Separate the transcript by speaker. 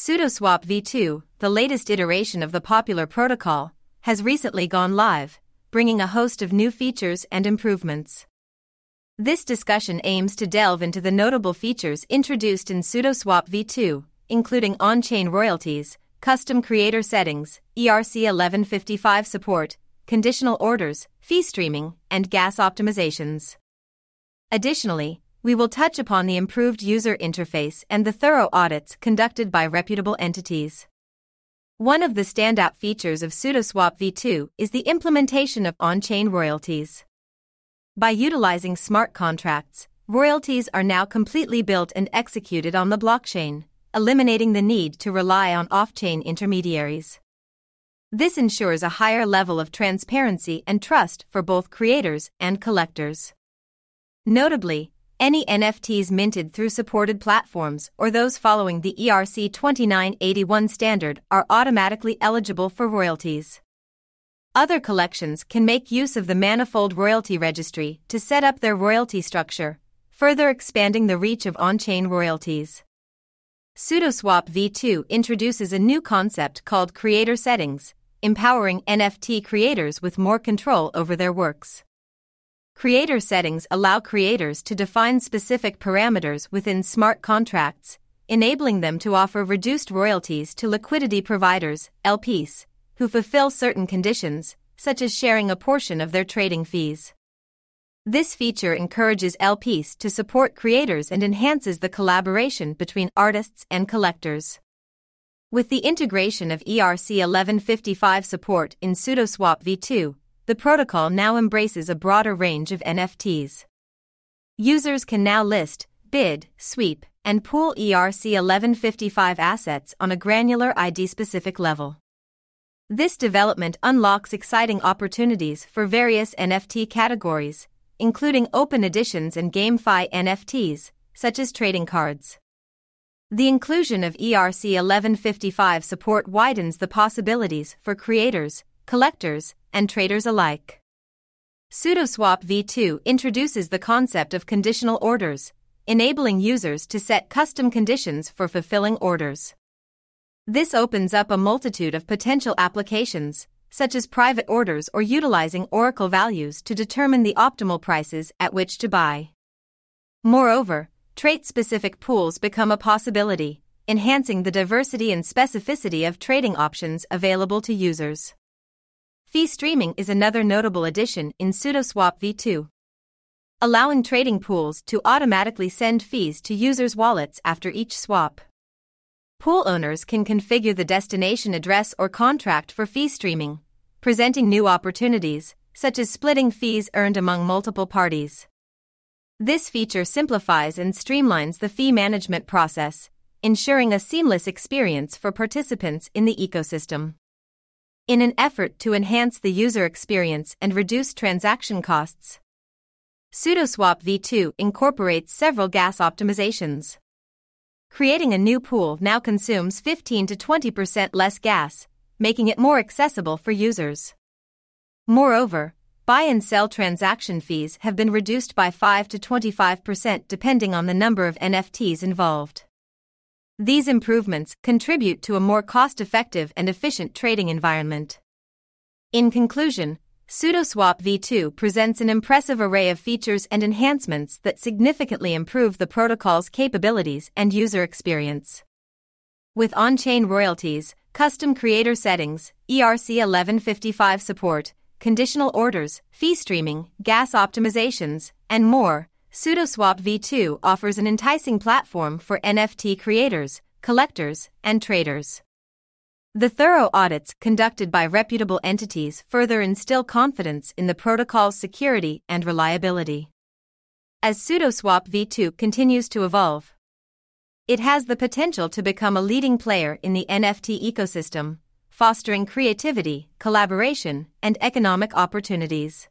Speaker 1: SudoSwap v2, the latest iteration of the popular protocol, has recently gone live, bringing a host of new features and improvements. This discussion aims to delve into the notable features introduced in SudoSwap v2, including on chain royalties, custom creator settings, ERC 1155 support, conditional orders, fee streaming, and gas optimizations. Additionally, we will touch upon the improved user interface and the thorough audits conducted by reputable entities. One of the standout features of SudoSwap v2 is the implementation of on chain royalties. By utilizing smart contracts, royalties are now completely built and executed on the blockchain, eliminating the need to rely on off chain intermediaries. This ensures a higher level of transparency and trust for both creators and collectors. Notably, any NFTs minted through supported platforms or those following the ERC 2981 standard are automatically eligible for royalties. Other collections can make use of the Manifold Royalty Registry to set up their royalty structure, further expanding the reach of on chain royalties. SudoSwap v2 introduces a new concept called Creator Settings, empowering NFT creators with more control over their works. Creator settings allow creators to define specific parameters within smart contracts, enabling them to offer reduced royalties to liquidity providers, LPs, who fulfill certain conditions, such as sharing a portion of their trading fees. This feature encourages LPs to support creators and enhances the collaboration between artists and collectors. With the integration of ERC 1155 support in SudoSwap v2, the protocol now embraces a broader range of NFTs. Users can now list, bid, sweep, and pool ERC 1155 assets on a granular ID specific level. This development unlocks exciting opportunities for various NFT categories, including open editions and GameFi NFTs, such as trading cards. The inclusion of ERC 1155 support widens the possibilities for creators, collectors, and traders alike. SudoSwap v2 introduces the concept of conditional orders, enabling users to set custom conditions for fulfilling orders. This opens up a multitude of potential applications, such as private orders or utilizing Oracle values to determine the optimal prices at which to buy. Moreover, trait specific pools become a possibility, enhancing the diversity and specificity of trading options available to users. Fee streaming is another notable addition in SudoSwap v2. Allowing trading pools to automatically send fees to users' wallets after each swap. Pool owners can configure the destination address or contract for fee streaming, presenting new opportunities, such as splitting fees earned among multiple parties. This feature simplifies and streamlines the fee management process, ensuring a seamless experience for participants in the ecosystem. In an effort to enhance the user experience and reduce transaction costs, SudoSwap v2 incorporates several gas optimizations. Creating a new pool now consumes 15 to 20% less gas, making it more accessible for users. Moreover, buy and sell transaction fees have been reduced by 5 to 25% depending on the number of NFTs involved. These improvements contribute to a more cost effective and efficient trading environment. In conclusion, SudoSwap v2 presents an impressive array of features and enhancements that significantly improve the protocol's capabilities and user experience. With on chain royalties, custom creator settings, ERC 1155 support, conditional orders, fee streaming, gas optimizations, and more, SudoSwap v2 offers an enticing platform for NFT creators, collectors, and traders. The thorough audits conducted by reputable entities further instill confidence in the protocol's security and reliability. As SudoSwap v2 continues to evolve, it has the potential to become a leading player in the NFT ecosystem, fostering creativity, collaboration, and economic opportunities.